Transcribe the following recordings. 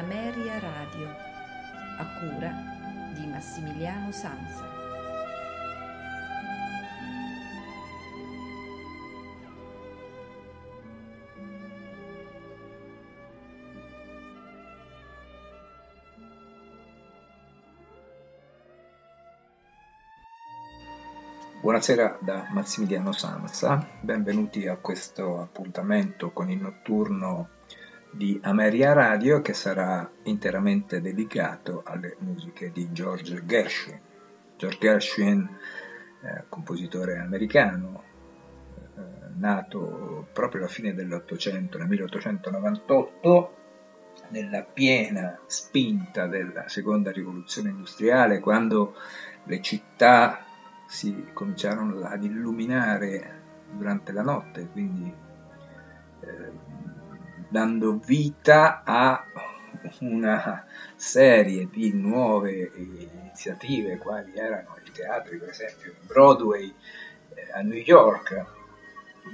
Ameria Radio, a cura di Massimiliano Sanza. Buonasera da Massimiliano Sansa, benvenuti a questo appuntamento con il notturno di Ameria Radio che sarà interamente dedicato alle musiche di George Gershwin. George Gershwin, eh, compositore americano, eh, nato proprio alla fine dell'Ottocento, nel 1898, nella piena spinta della seconda rivoluzione industriale, quando le città si cominciarono ad illuminare durante la notte, quindi eh, dando vita a una serie di nuove iniziative, quali erano i teatri, per esempio Broadway eh, a New York,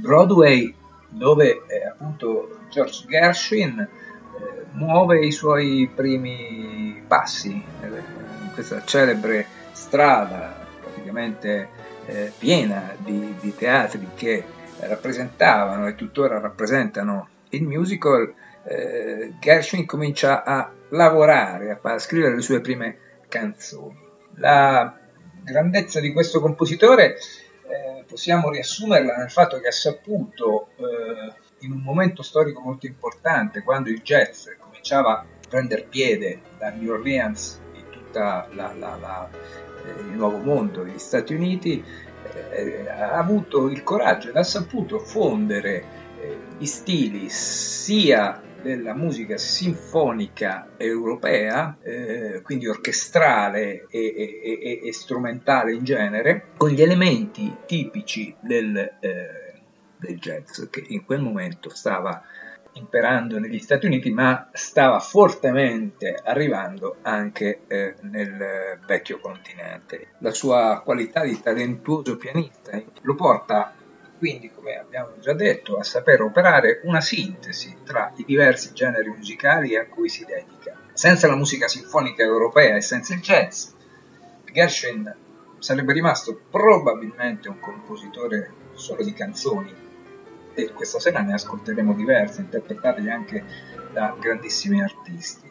Broadway dove eh, appunto George Gershwin eh, muove i suoi primi passi eh, in questa celebre strada praticamente eh, piena di, di teatri che rappresentavano e tuttora rappresentano il musical, eh, Gershwin comincia a lavorare, a scrivere le sue prime canzoni. La grandezza di questo compositore eh, possiamo riassumerla nel fatto che ha saputo, eh, in un momento storico molto importante, quando il jazz cominciava a prendere piede da New Orleans la, la, eh, il nuovo mondo, gli Stati Uniti, eh, ha avuto il coraggio ed ha saputo fondere gli stili sia della musica sinfonica europea, eh, quindi orchestrale e, e, e, e, strumentale in genere, con gli elementi tipici del, eh, del jazz che in quel momento stava imperando negli Stati Uniti, ma stava fortemente arrivando anche eh, nel vecchio continente. La sua qualità di talentuoso pianista lo porta quindi, come abbiamo già detto, a saper operare una sintesi tra i diversi generi musicali a cui si dedica. Senza la musica sinfonica europea e senza il jazz, Gershwin sarebbe rimasto probabilmente un compositore solo di canzoni e questa sera ne ascolteremo diverse, interpretate anche da grandissimi artisti,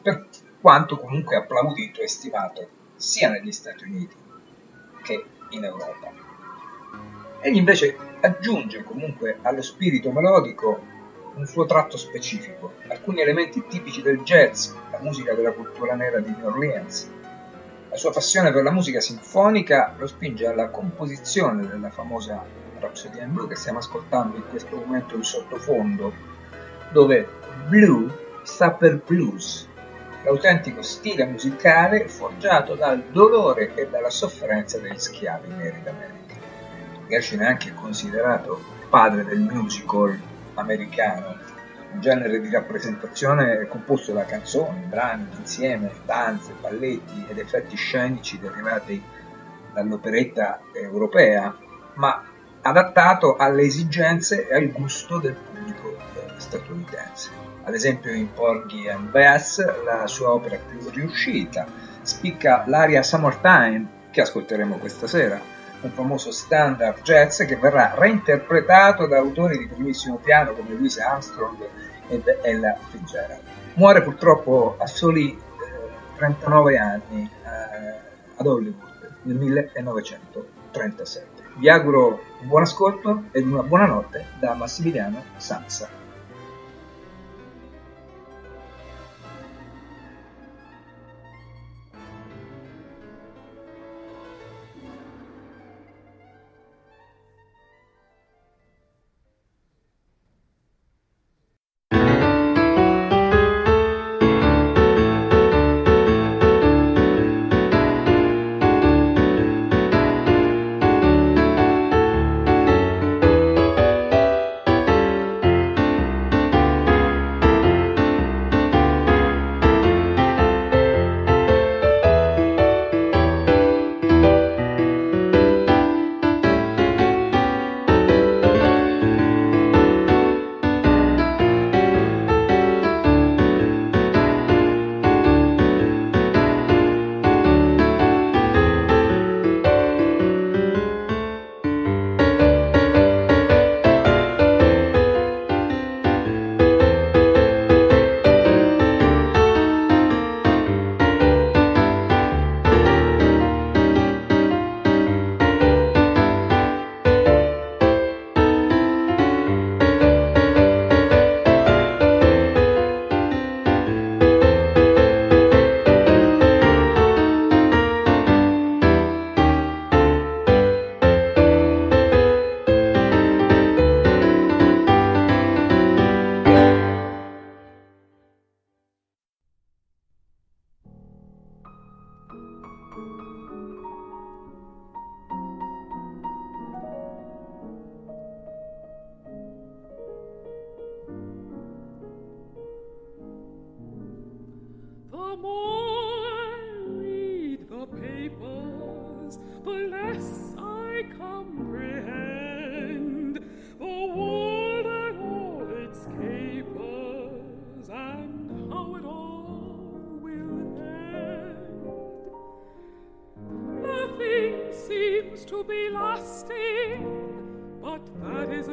per quanto comunque applaudito e stimato sia negli Stati Uniti che in Europa. Egli invece aggiunge comunque allo spirito melodico un suo tratto specifico, alcuni elementi tipici del jazz, la musica della cultura nera di New Orleans. La sua passione per la musica sinfonica lo spinge alla composizione della famosa Rhapsody in Blue che stiamo ascoltando in questo momento in sottofondo, dove blue sta per blues, l'autentico stile musicale forgiato dal dolore e dalla sofferenza degli schiavi neri d'America. Gershwin è considerato padre del musical americano, un genere di rappresentazione composto da canzoni, brani, insieme, danze, balletti ed effetti scenici derivati dall'operetta europea, ma adattato alle esigenze e al gusto del pubblico statunitense. Ad esempio in Porgy and Bess, la sua opera più riuscita, spicca l'aria Summertime, che ascolteremo questa sera, un famoso standard jazz che verrà reinterpretato da autori di primissimo piano come Louis Armstrong ed Ella Fitzgerald. Muore purtroppo a soli eh, 39 anni eh, ad Hollywood nel 1937. Vi auguro un buon ascolto ed una buona notte da Massimiliano Sansa.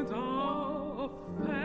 daughter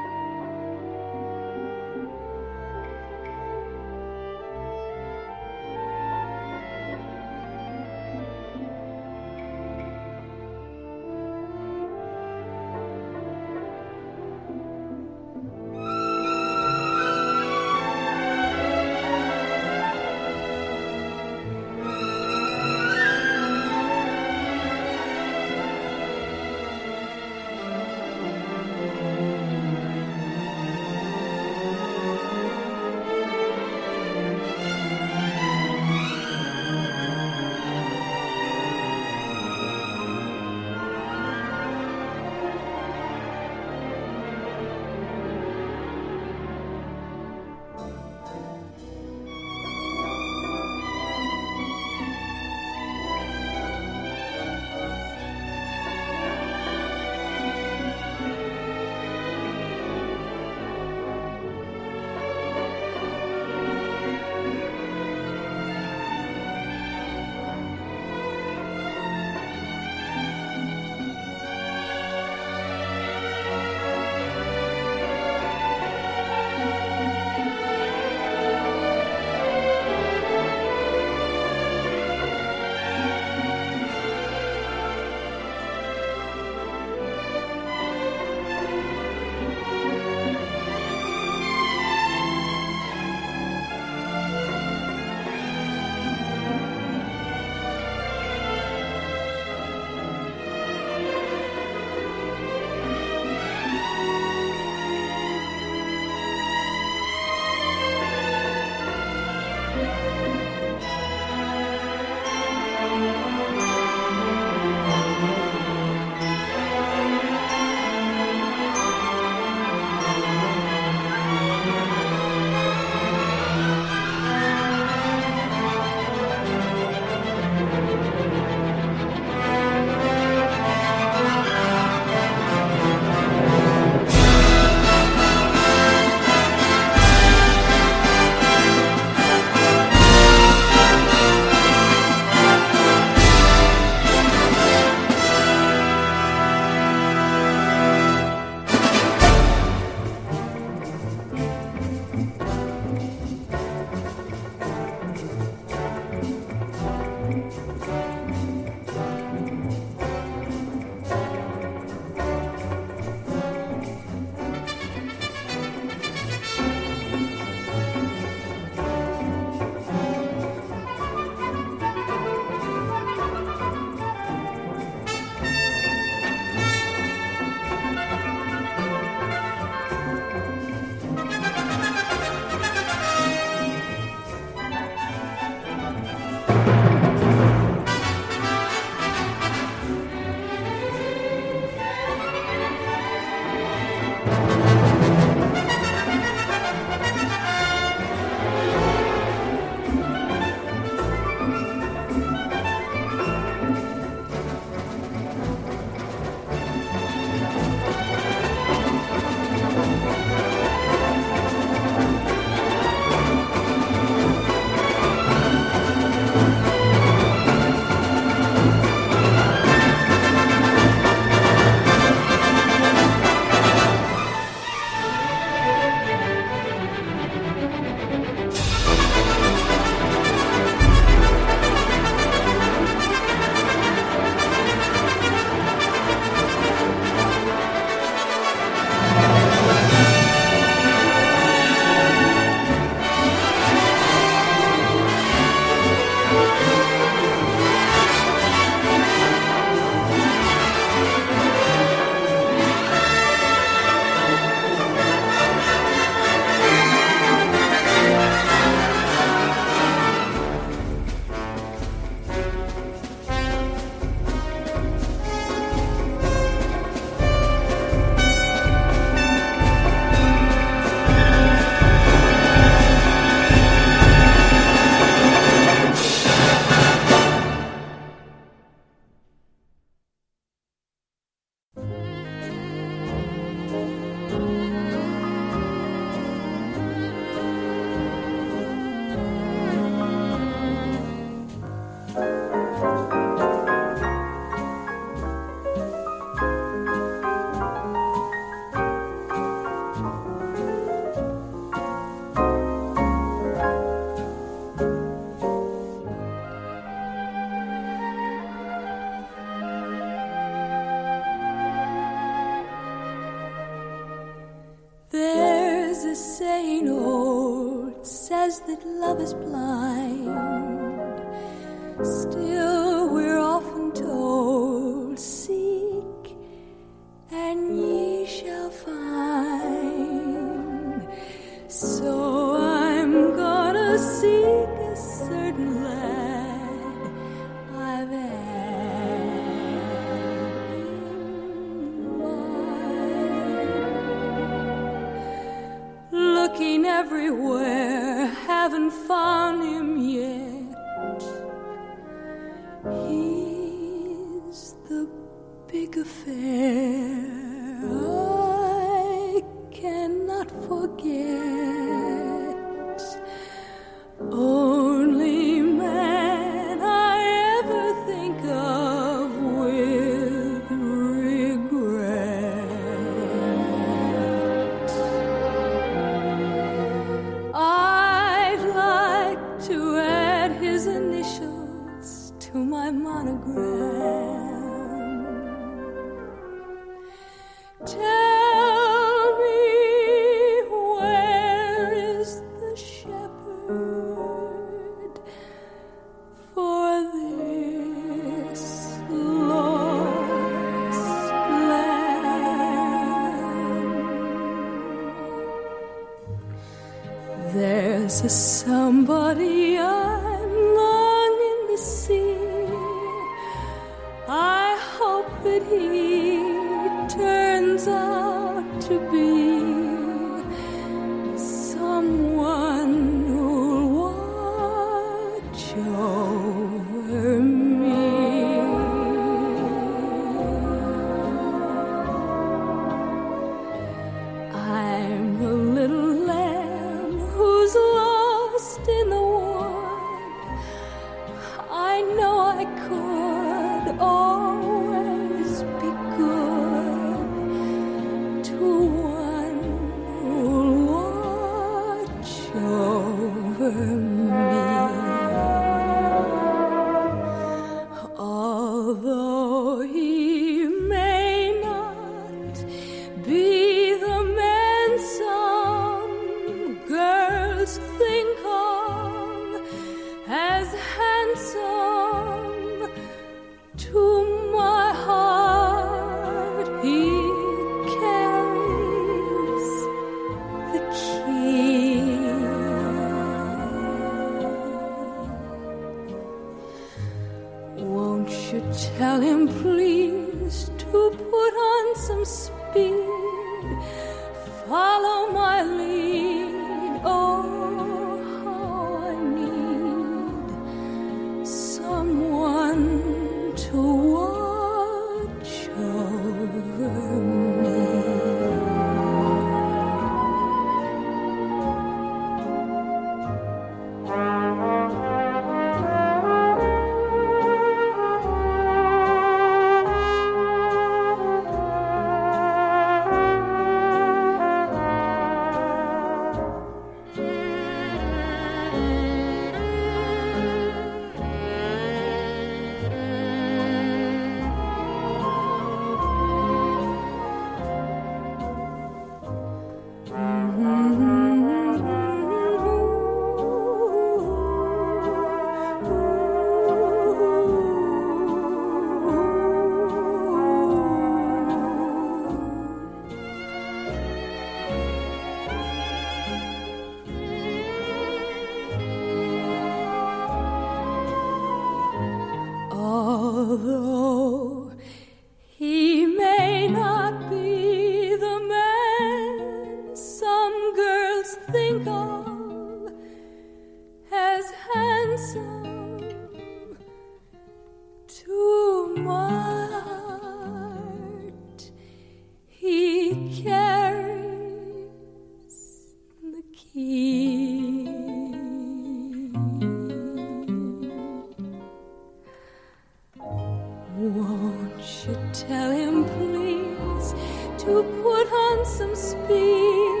to put on some speed?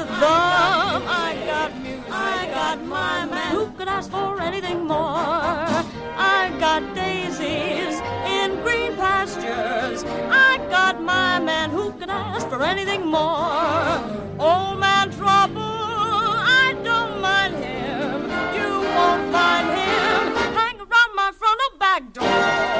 with. I got I got my man. Who could ask for anything more? I got daisies in green pastures. I got my man. Who could ask for anything more? Old man Trouble, I don't mind him. You won't find him. Hang around my frontal back door.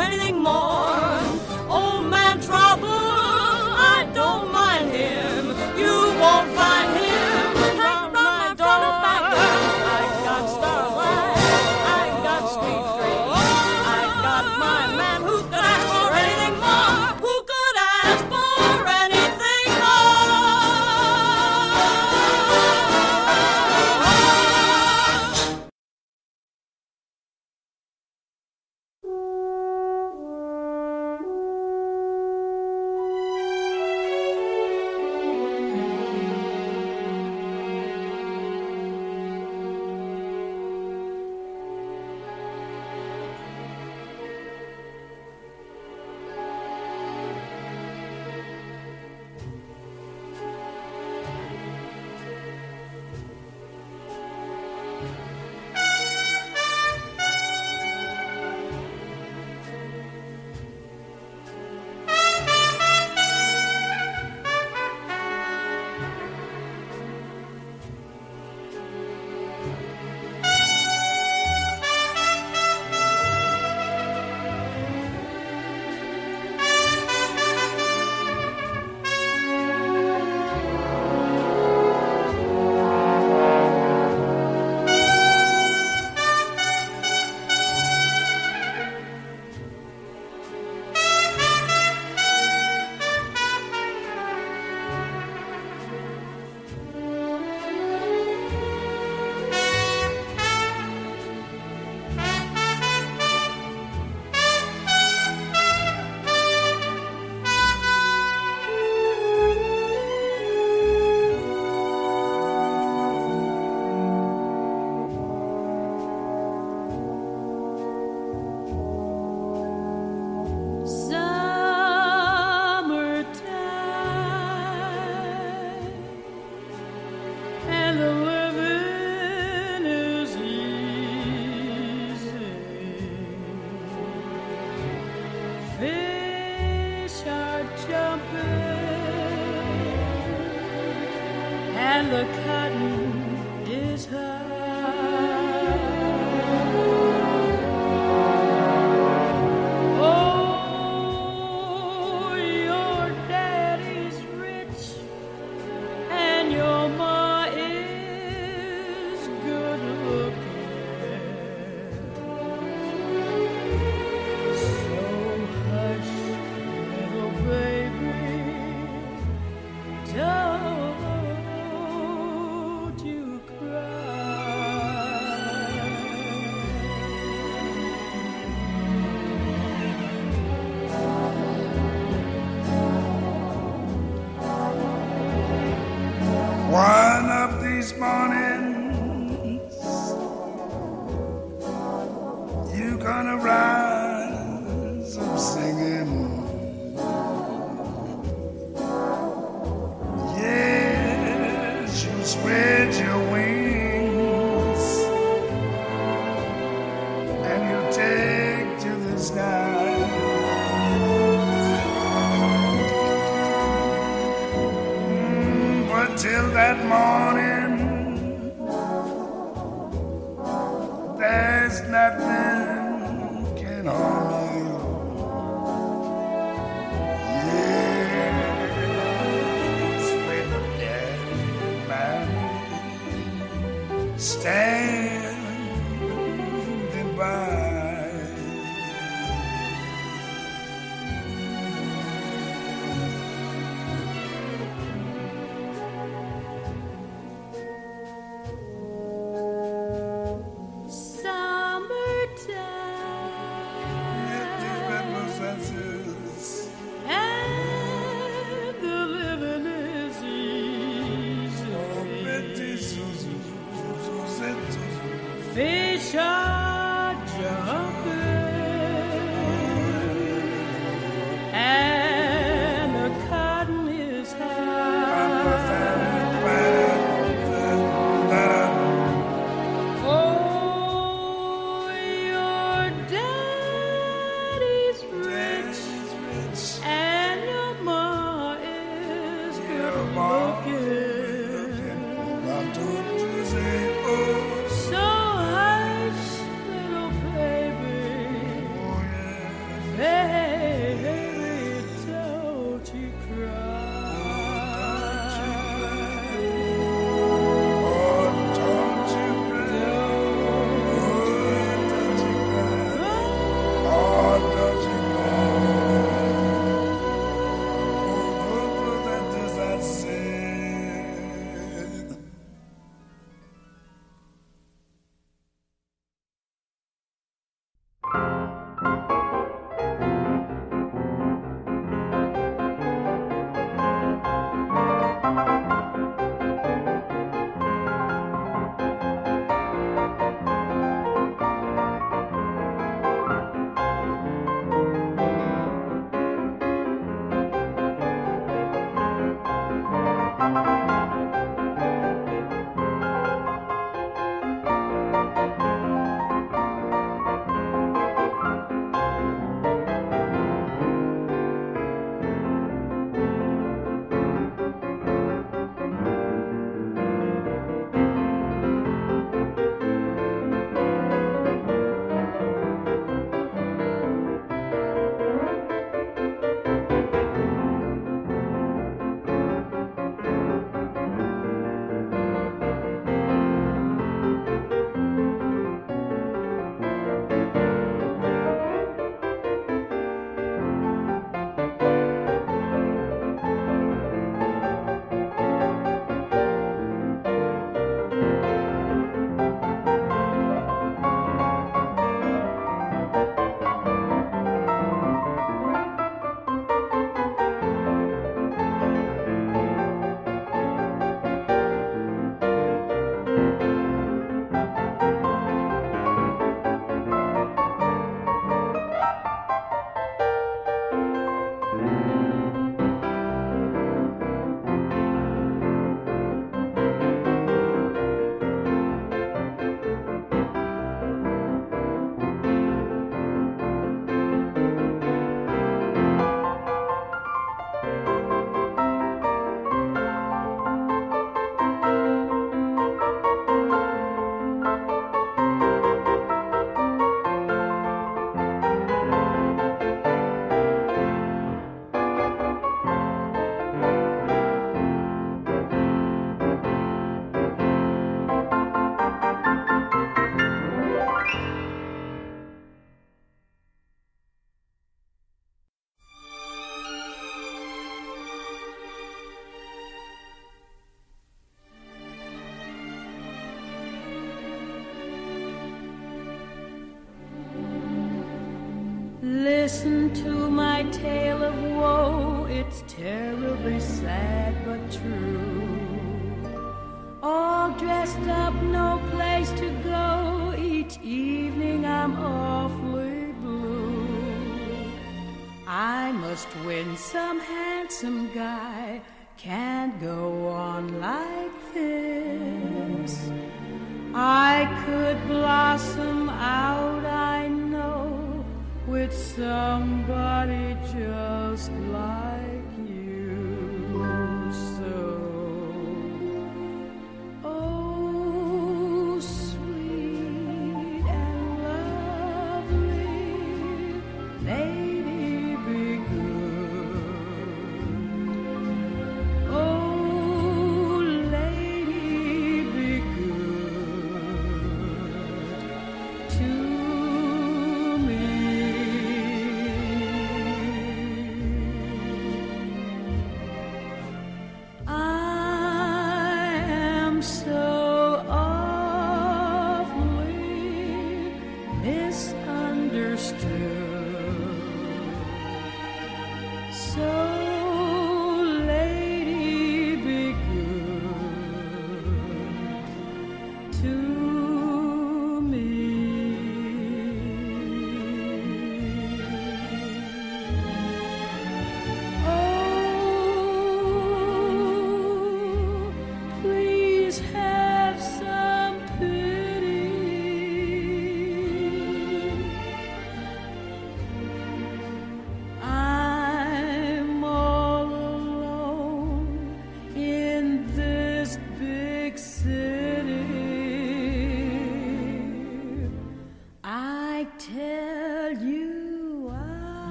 anything more.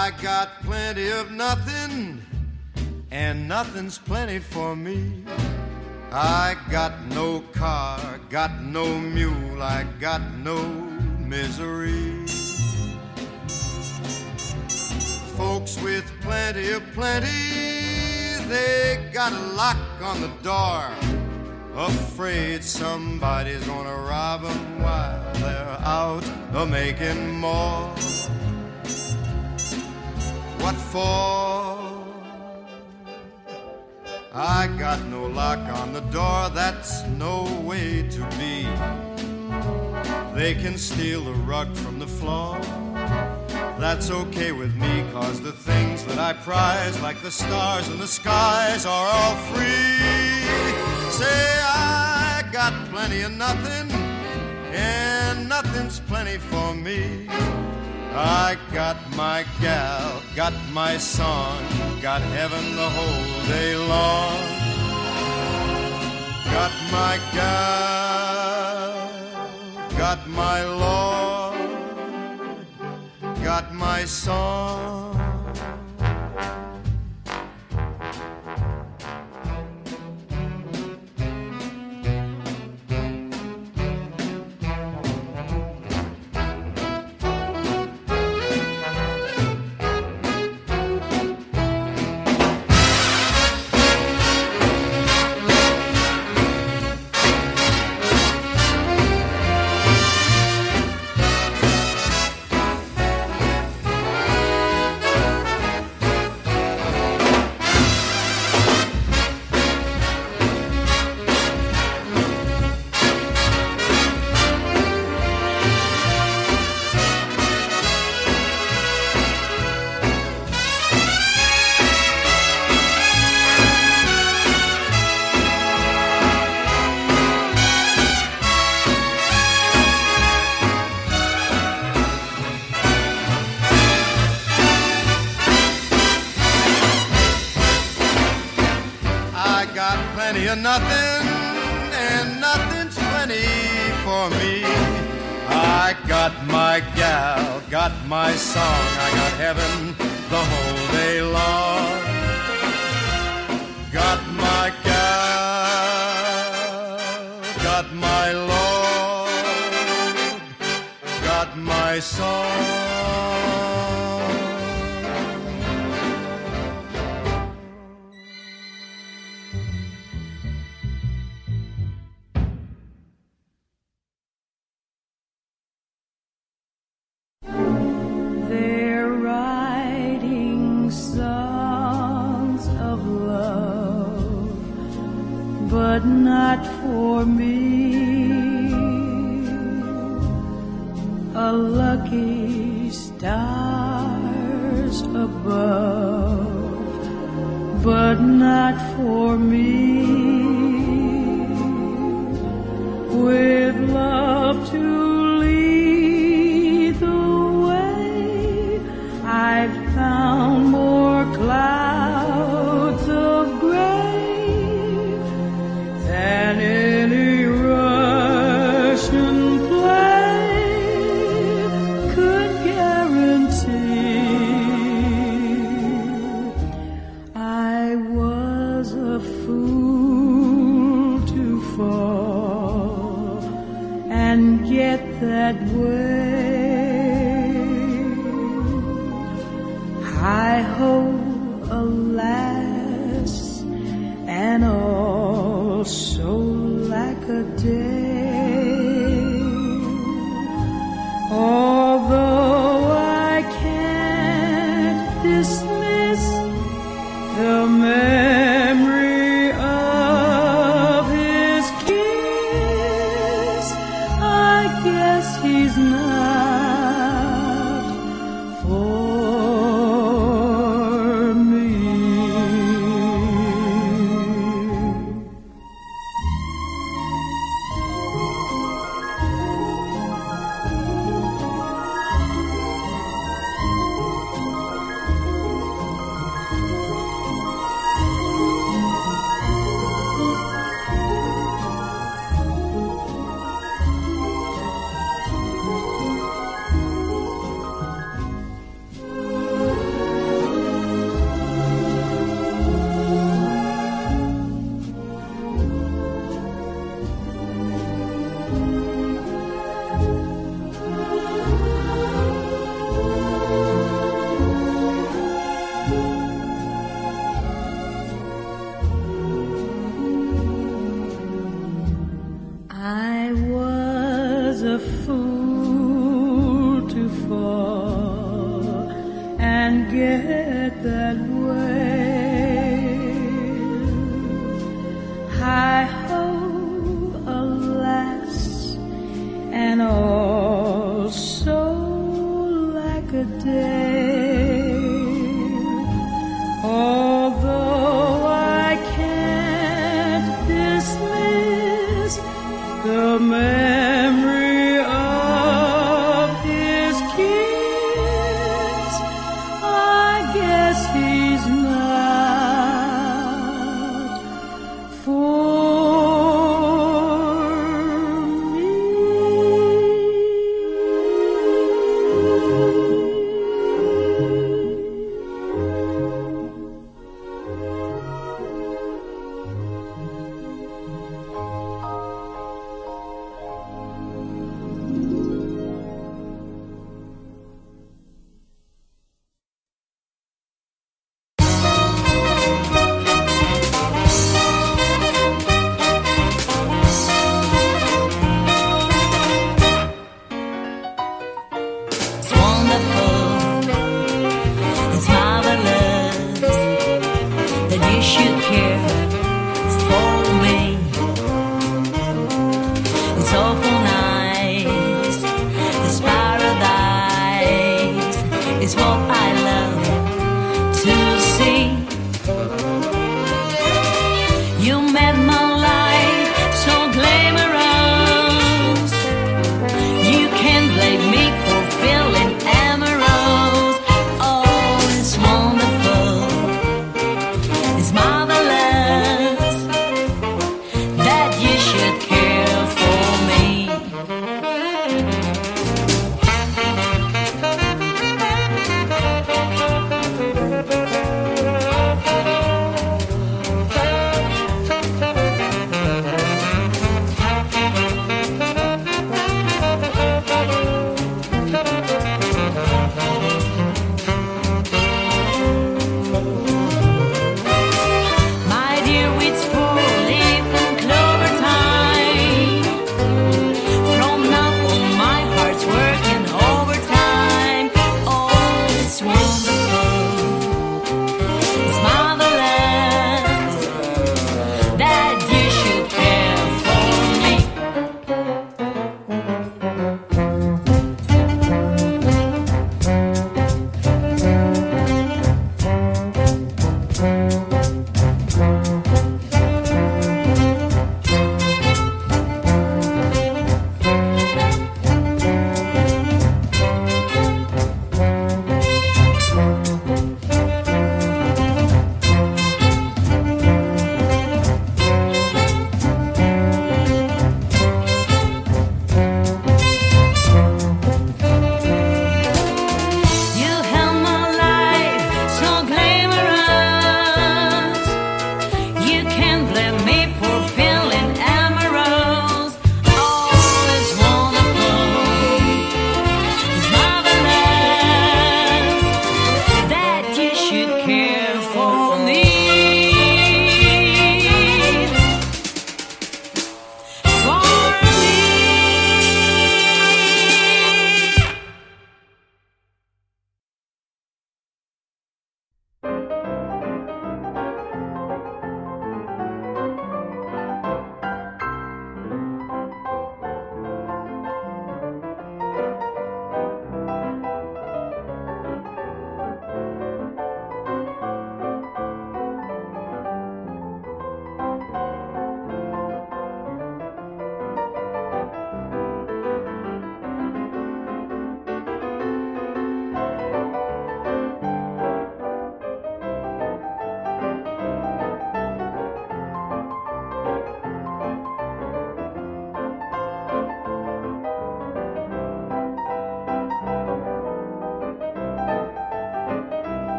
I got plenty of nothing, and nothing's plenty for me. I got no car, got no mule, I got no misery. Folks with plenty of plenty, they got a lock on the door. Afraid somebody's gonna rob 'em while they're out a making more. What for? I got no lock on the door, that's no way to be. They can steal the rug from the floor. That's okay with me, cause the things that I prize, like the stars in the skies, are all free. Say, I got plenty of nothing, and nothing's plenty for me. I got my gal, got my song, got heaven the whole day long. got my gal, got my Lord, got my song. Plenty of nothing, and nothing's plenty for me. I got my gal, got my song, I got heaven the whole day long. Got my gal, got my Lord, got my song. But not for me. A lucky stars above, but not for me. With love to his mouth.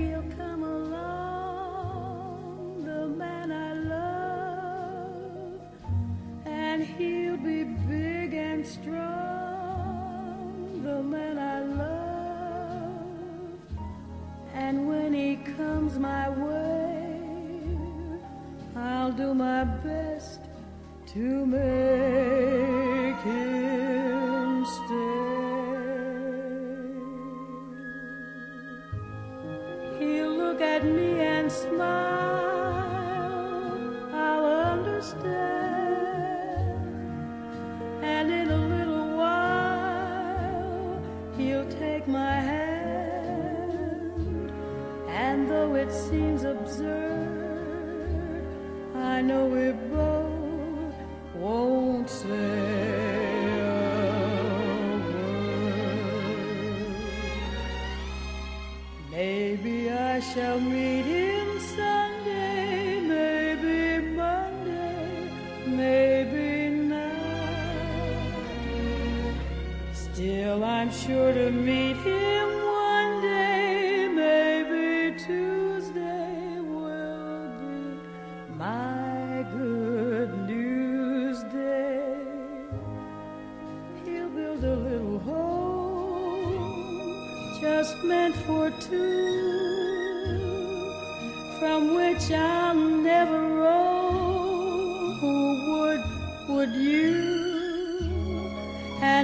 He'll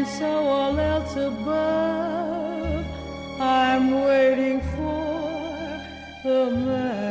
so all else above. I'm waiting for the man.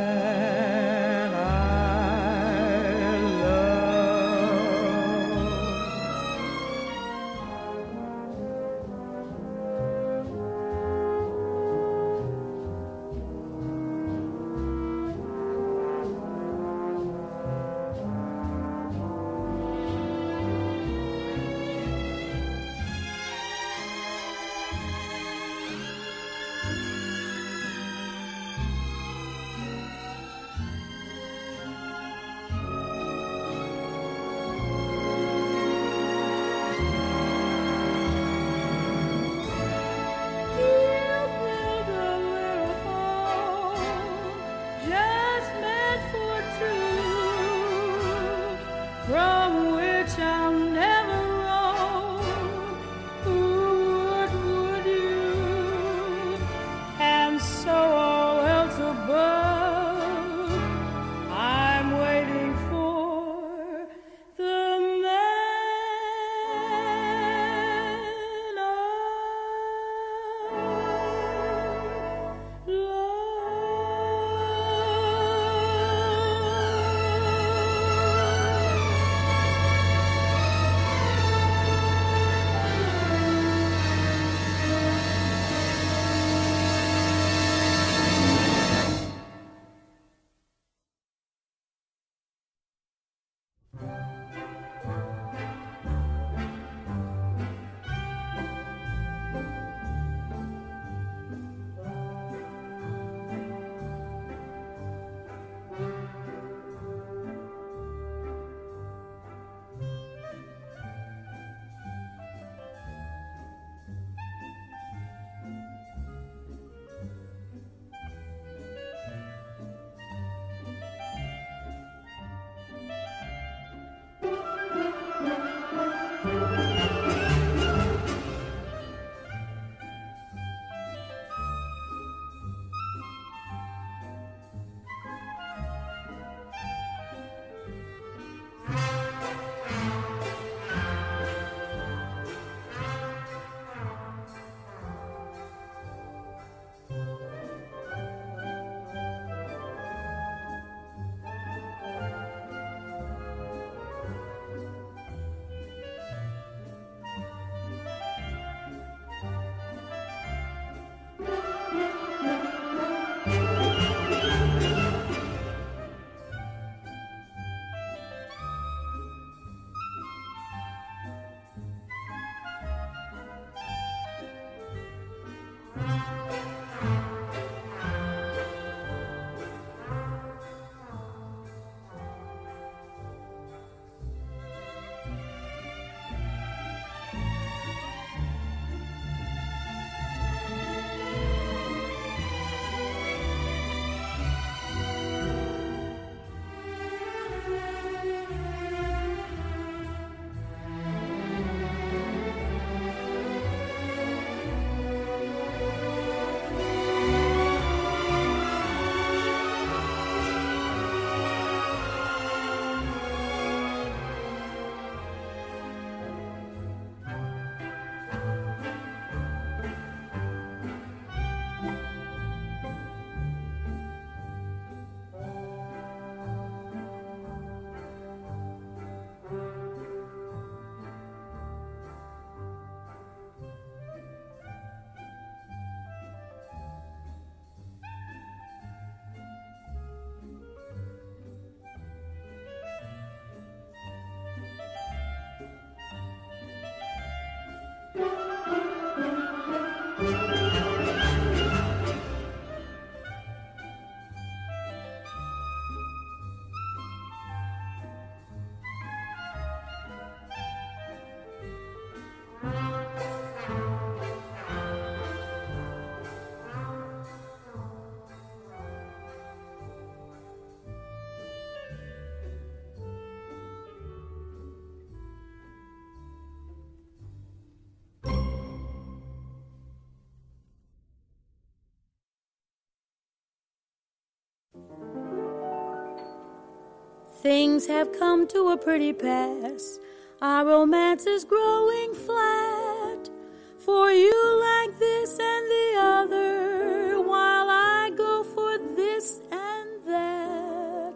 Things have come to a pretty pass. Our romance is growing flat. For you like this and the other, while I go for this and that.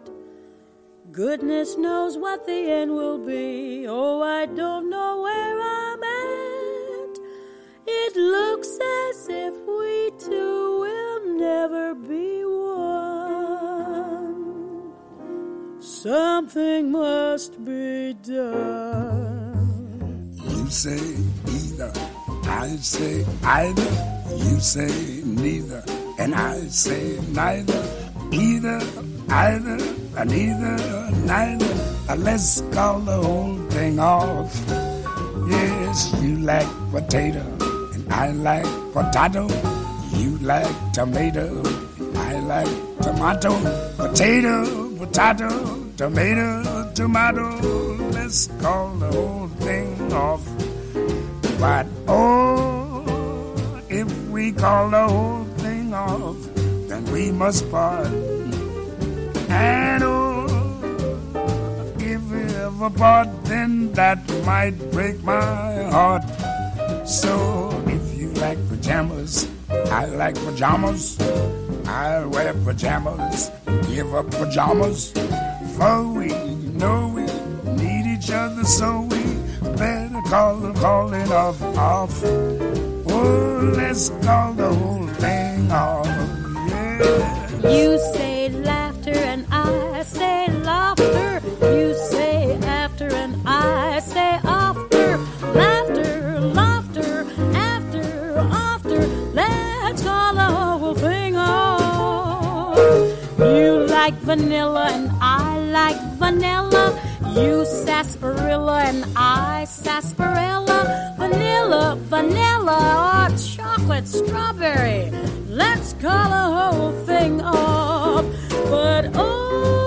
Goodness knows what the end will be. Oh, I don't know where I'm at. It looks as if we two will never Something must be done. You say either, I say either. You say neither, and I say neither. Either, either, and neither, neither. Uh, Let's call the whole thing off. Yes, you like potato, and I like potato. You like tomato, I like tomato. Potato, potato, tomato, tomato. Let's call the whole thing off. But oh, if we call the whole thing off, then we must part. And oh, if we ever part, then that might break my heart. So if you like pajamas, I like pajamas. I'll wear pajamas, give up pajamas. For we know we need each other, so we better call the calling off off. Oh, let's call the whole thing off. Yeah. You say laughter and I say laughter. You say after and I say after. Laughter, laughter, after, after. Let's call the whole thing off. You like vanilla and like vanilla. You sarsaparilla and I sarsaparilla. Vanilla, vanilla, or chocolate strawberry. Let's call the whole thing off. But oh,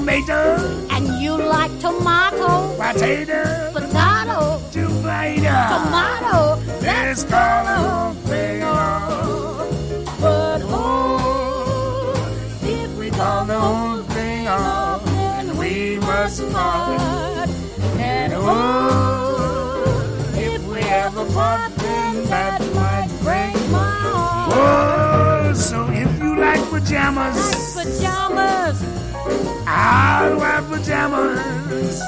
tomato. and you like tomato, Potato. potato, Tomato. tomato. Let's call the whole thing off. But Oh, if we call the whole thing off, then we must part. And Oh, if we ever part, then that might break my heart. Oh, so if you like pajamas, Pajamas, I'll wear pajamas.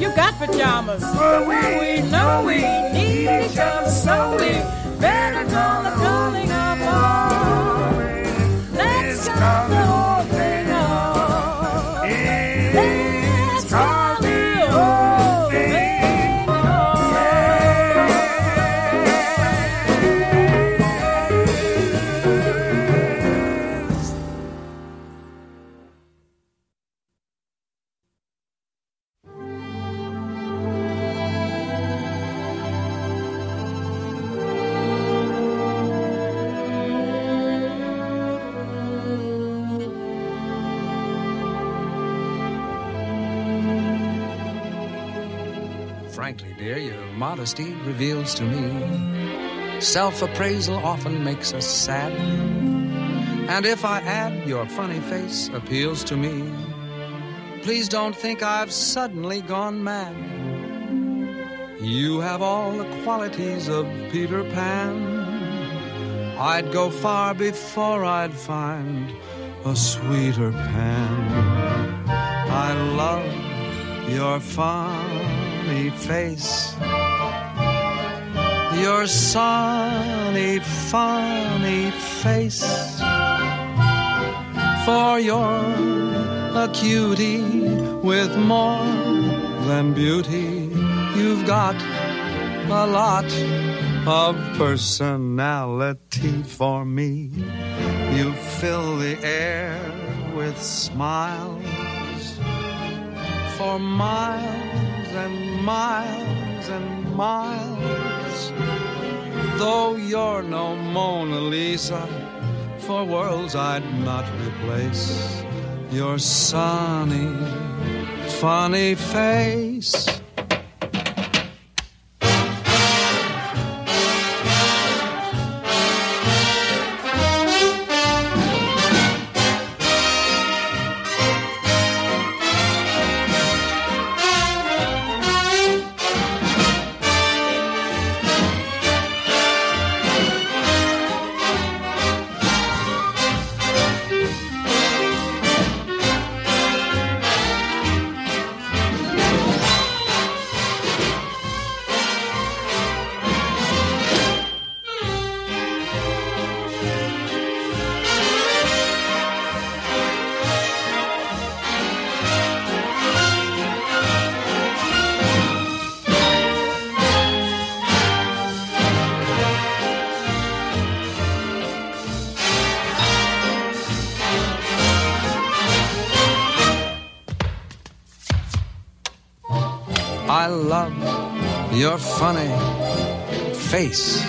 You got pajamas. For we, We know we need each other, so we better call the calling of all. let's call the modesty reveals to me self appraisal often makes us sad. And if I add your funny face appeals to me, please don't think I've suddenly gone mad. You have all the qualities of Peter Pan. I'd go far before I'd find a sweeter Pan. I love your funny face, your sunny, funny face. For you're a cutie with more than beauty. You've got a lot of personality for me. You fill the air with smiles for miles and miles and miles. Though you're no Mona Lisa, for worlds I'd not replace your sunny, funny face. Love your funny face.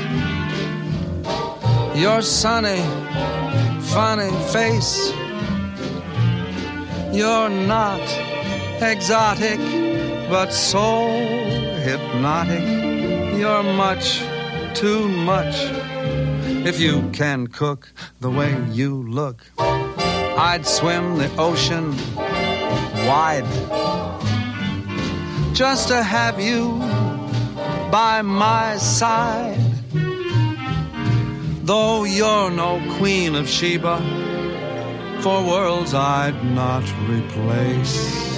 Your sunny, funny face. You're not exotic, but so hypnotic. You're much too much. If you can cook the way you look, I'd swim the ocean wide just to have you by my side. Though you're no queen of Sheba, for worlds I'd not replace.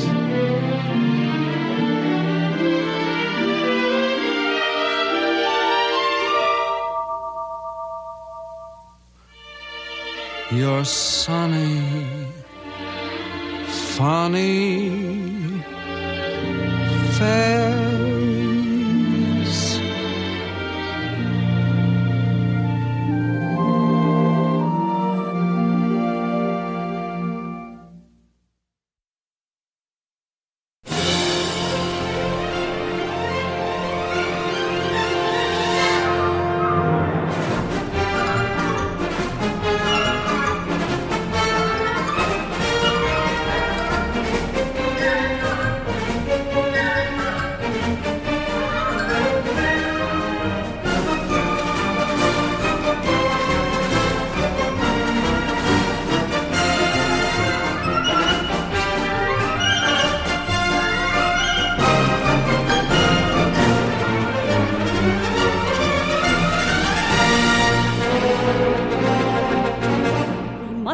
You're sunny, funny face.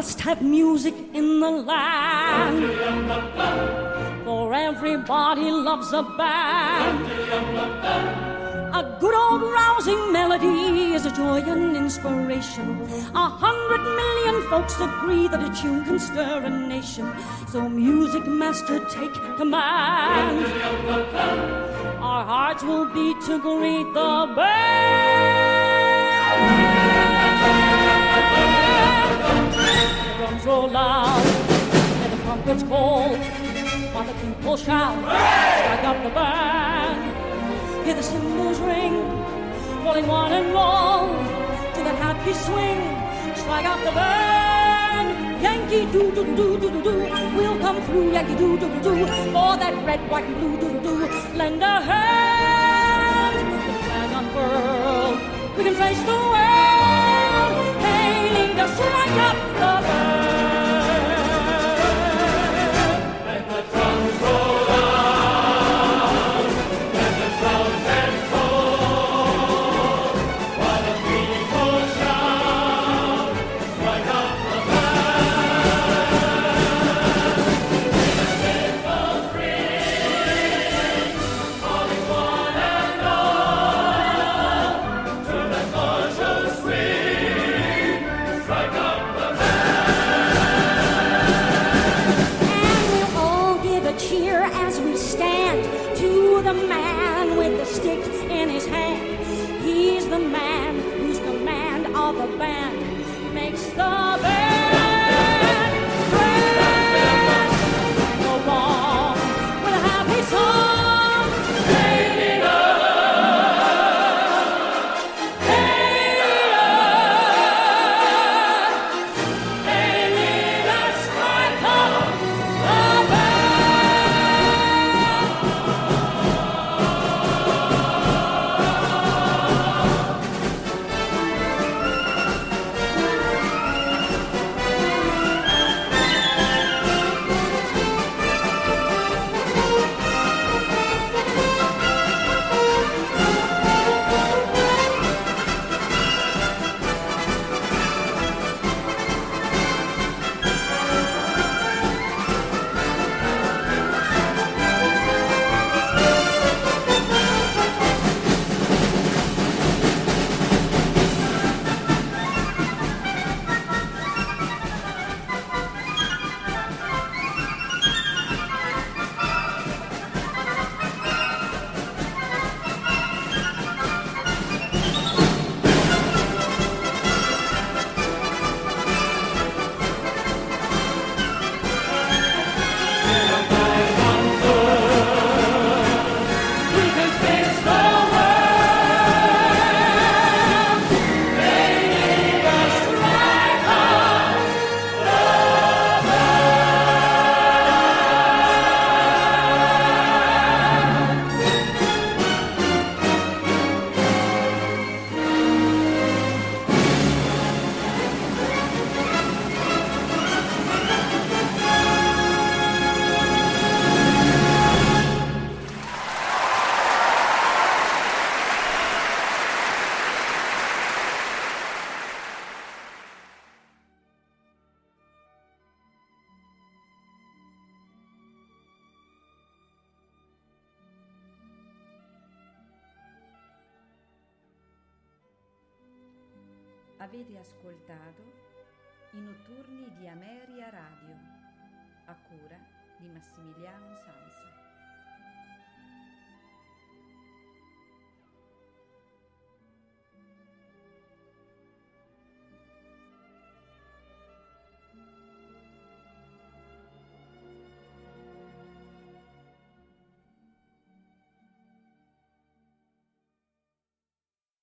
Must have music in the land. For everybody loves a band. A good old rousing melody is a joy and inspiration. A hundred million folks agree that a tune can stir a nation. So, music master, take command. Our hearts will beat to greet the band. Drums roll loud and the trumpets call while the people shout. Strike up the band. Hear the cymbals ring, calling one and all to that happy swing. Strike up the band. Yankee do do do do do do. We'll come through. Yankee do do do do. For that red, white, and blue do do do. Lend a hand. With flag unfurled, we can face the world. Hailing to strike up di Ameria Radio a cura di Massimiliano.